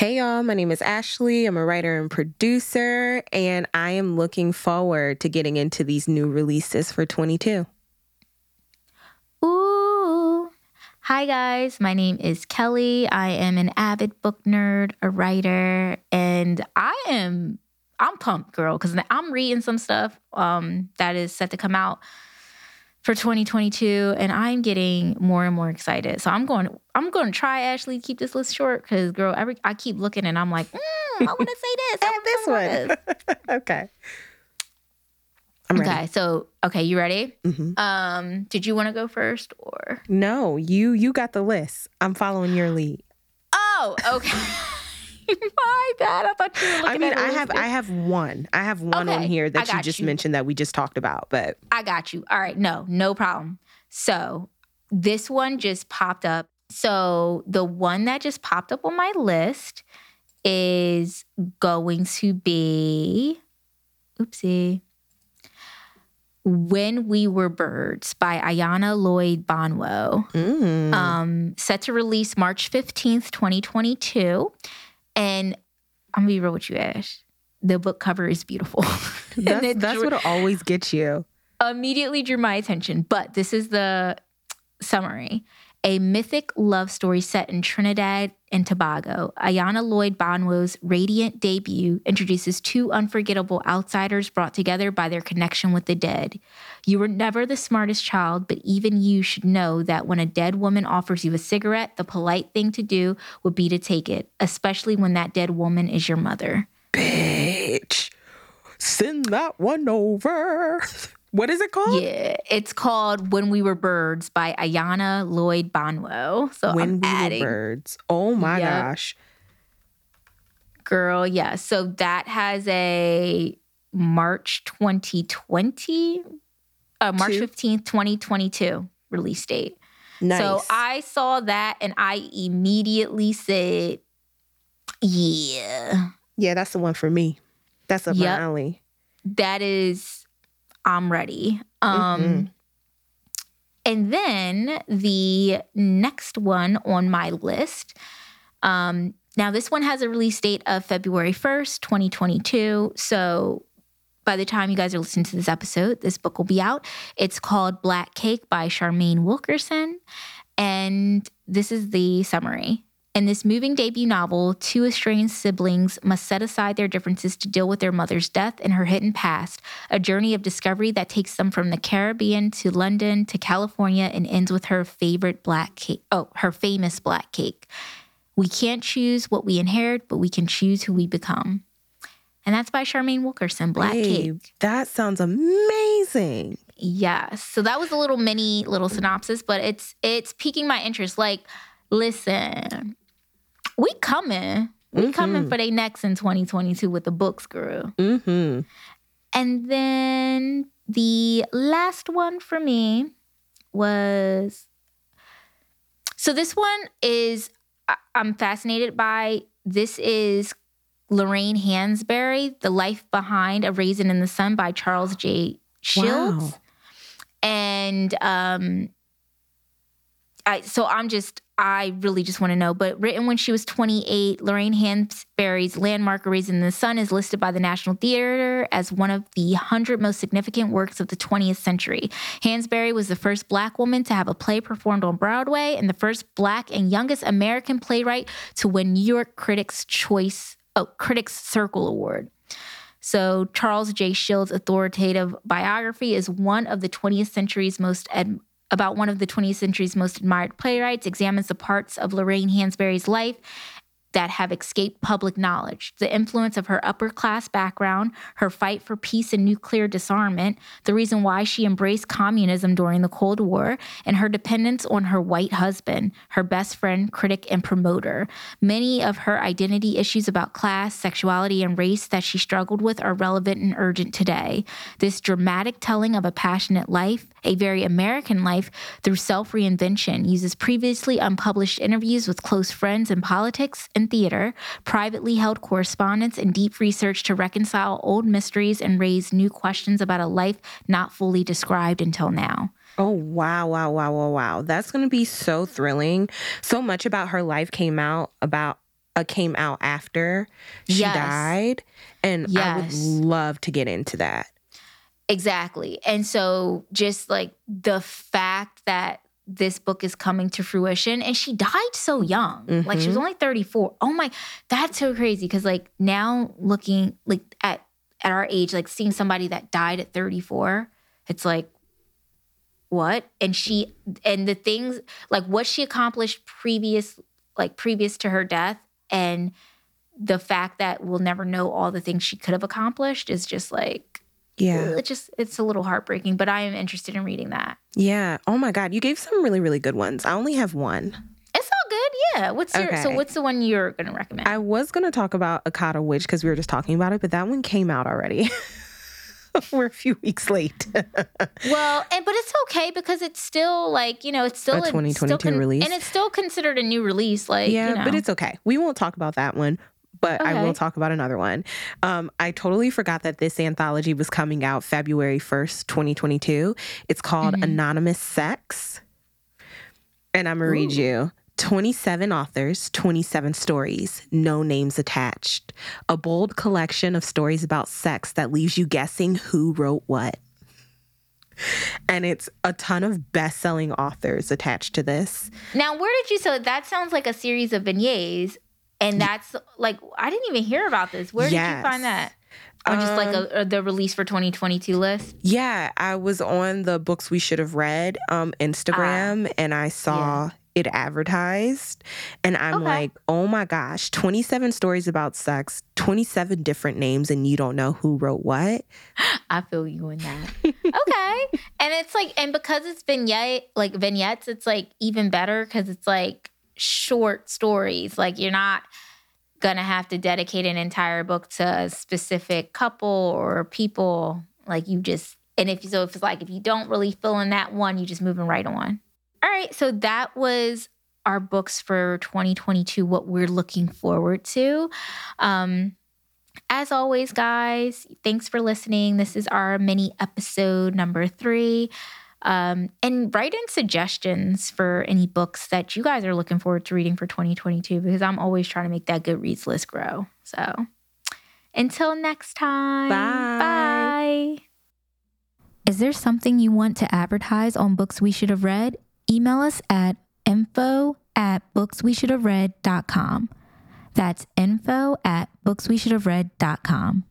Hey, y'all. My name is Ashley. I'm a writer and producer, and I am looking forward to getting into these new releases for 22. Ooh. Hi, guys. My name is Kelly. I am an avid book nerd, a writer, and I am. I'm pumped, girl, because I'm reading some stuff um, that is set to come out for 2022 and I'm getting more and more excited. So I'm going I'm going to try Ashley keep this list short cuz girl every I keep looking and I'm like, mm, I want to say this. I this one. okay. I'm ready. Okay, so okay, you ready? Mm-hmm. Um, did you want to go first or no? You you got the list. I'm following your lead. Oh, okay. My bad. I thought you were looking I mean, I have I have one. I have one okay, on here that you just you. mentioned that we just talked about, but I got you. All right, no, no problem. So this one just popped up. So the one that just popped up on my list is going to be oopsie. When We Were Birds by Ayanna Lloyd Banwo. Mm. Um, set to release March 15th, 2022. And I'm gonna be real with you, Ash. The book cover is beautiful. that's that's drew, what always gets you. Immediately drew my attention. But this is the summary. A mythic love story set in Trinidad and Tobago, Ayanna Lloyd Banwo's radiant debut introduces two unforgettable outsiders brought together by their connection with the dead. You were never the smartest child, but even you should know that when a dead woman offers you a cigarette, the polite thing to do would be to take it, especially when that dead woman is your mother. Bitch, send that one over. What is it called? Yeah, it's called "When We Were Birds" by Ayanna Lloyd Banwo. So when I'm we adding, were birds. Oh my yep. gosh, girl, yeah. So that has a March 2020, uh, March fifteenth, 2022 release date. Nice. So I saw that and I immediately said, "Yeah, yeah, that's the one for me. That's up yep. my alley." That is I'm ready. Um, mm-hmm. And then the next one on my list. Um, now, this one has a release date of February 1st, 2022. So by the time you guys are listening to this episode, this book will be out. It's called Black Cake by Charmaine Wilkerson. And this is the summary. In this moving debut novel, two estranged siblings must set aside their differences to deal with their mother's death and her hidden past, a journey of discovery that takes them from the Caribbean to London to California and ends with her favorite black cake. Oh, her famous black cake. We can't choose what we inherit, but we can choose who we become. And that's by Charmaine Wilkerson, Black Cake. That sounds amazing. Yes. So that was a little mini little synopsis, but it's it's piquing my interest. Like, listen, we coming. We mm-hmm. coming for they next in 2022 with the books, girl. Mm-hmm. And then the last one for me was so this one is I'm fascinated by. This is Lorraine Hansberry, The Life Behind a Raisin in the Sun by Charles J. Shields. Wow. And um I so I'm just I really just want to know. But written when she was 28, Lorraine Hansberry's landmark A the Sun is listed by the National Theater as one of the 100 most significant works of the 20th century. Hansberry was the first black woman to have a play performed on Broadway and the first black and youngest American playwright to win New York Critics' Choice oh, Critics Circle Award. So, Charles J. Shields' authoritative biography is one of the 20th century's most about one of the 20th century's most admired playwrights, examines the parts of Lorraine Hansberry's life that have escaped public knowledge. The influence of her upper class background, her fight for peace and nuclear disarmament, the reason why she embraced communism during the Cold War, and her dependence on her white husband, her best friend, critic, and promoter. Many of her identity issues about class, sexuality, and race that she struggled with are relevant and urgent today. This dramatic telling of a passionate life, a very American life, through self reinvention, uses previously unpublished interviews with close friends in politics and theater, privately held correspondence, and deep research to reconcile old mysteries and raise new questions about a life not fully described until now. Oh, wow, wow, wow, wow, wow. That's going to be so thrilling. So much about her life came out about uh, came out after she Yes. died, and I would love to get into that. Exactly. And so just like the fact that this book is coming to fruition and she died so young. Like she was mm-hmm. only 34. Oh my, that's so crazy cuz like now looking like at at our age like seeing somebody that died at 34, it's like what? And she and the things like what she accomplished previous like previous to her death and the fact that we'll never know all the things she could have accomplished is just like Yeah, it just it's a little heartbreaking, but I am interested in reading that. yeah. Oh my God, you gave some really, really good ones. I only have one. It's all good, yeah. What's your okay. so what's the one you're gonna recommend? I was gonna talk about Akata Witch because we were just talking about it, but that one came out already. we're a few weeks late. well, and but it's okay because it's still like you know it's still A it's still 2022 release. and it's still considered a new release. Like yeah, you know. but it's okay. We won't talk about that one, but I will talk about another one. Um, I totally forgot that this anthology was coming out February 1st, 2022. It's called Mm-hmm. Anonymous Sex. And I'm going to read you 27 authors, 27 stories, no names attached. A bold collection of stories about sex that leaves you guessing who wrote what. And it's a ton of best selling authors attached to this. now where did you? So that sounds like a series of beignets, and that's like I didn't even hear about this. Where did you find that? Or just like Um, a, a- the release for 2022 list? Yeah, I was on the books we should have read um Instagram and I saw it advertised and I'm Okay. like, "Oh my gosh, 27 stories about sex, 27 different names and you don't know who wrote what?" I feel you in that. okay. And it's like, and because it's vignette, like vignettes, it's like even better because it's like short stories. Like you're not gonna have to dedicate an entire book to a specific couple or people. Like you just, and if so, if it's like if you don't really fill in that one, you just moving right on. All right. So that was our books for 2022. What we're looking forward to. Um, as always, guys, thanks for listening. This is our mini episode number three. Um, and write in suggestions for any books that you guys are looking forward to reading for 2022 because I'm always trying to make that Goodreads list grow. So until next time, Bye. Bye. Is there something you want to advertise on books we should have read? Email us at info at booksweshouldhaveread.com. That's info at booksweshouldhaveread.com.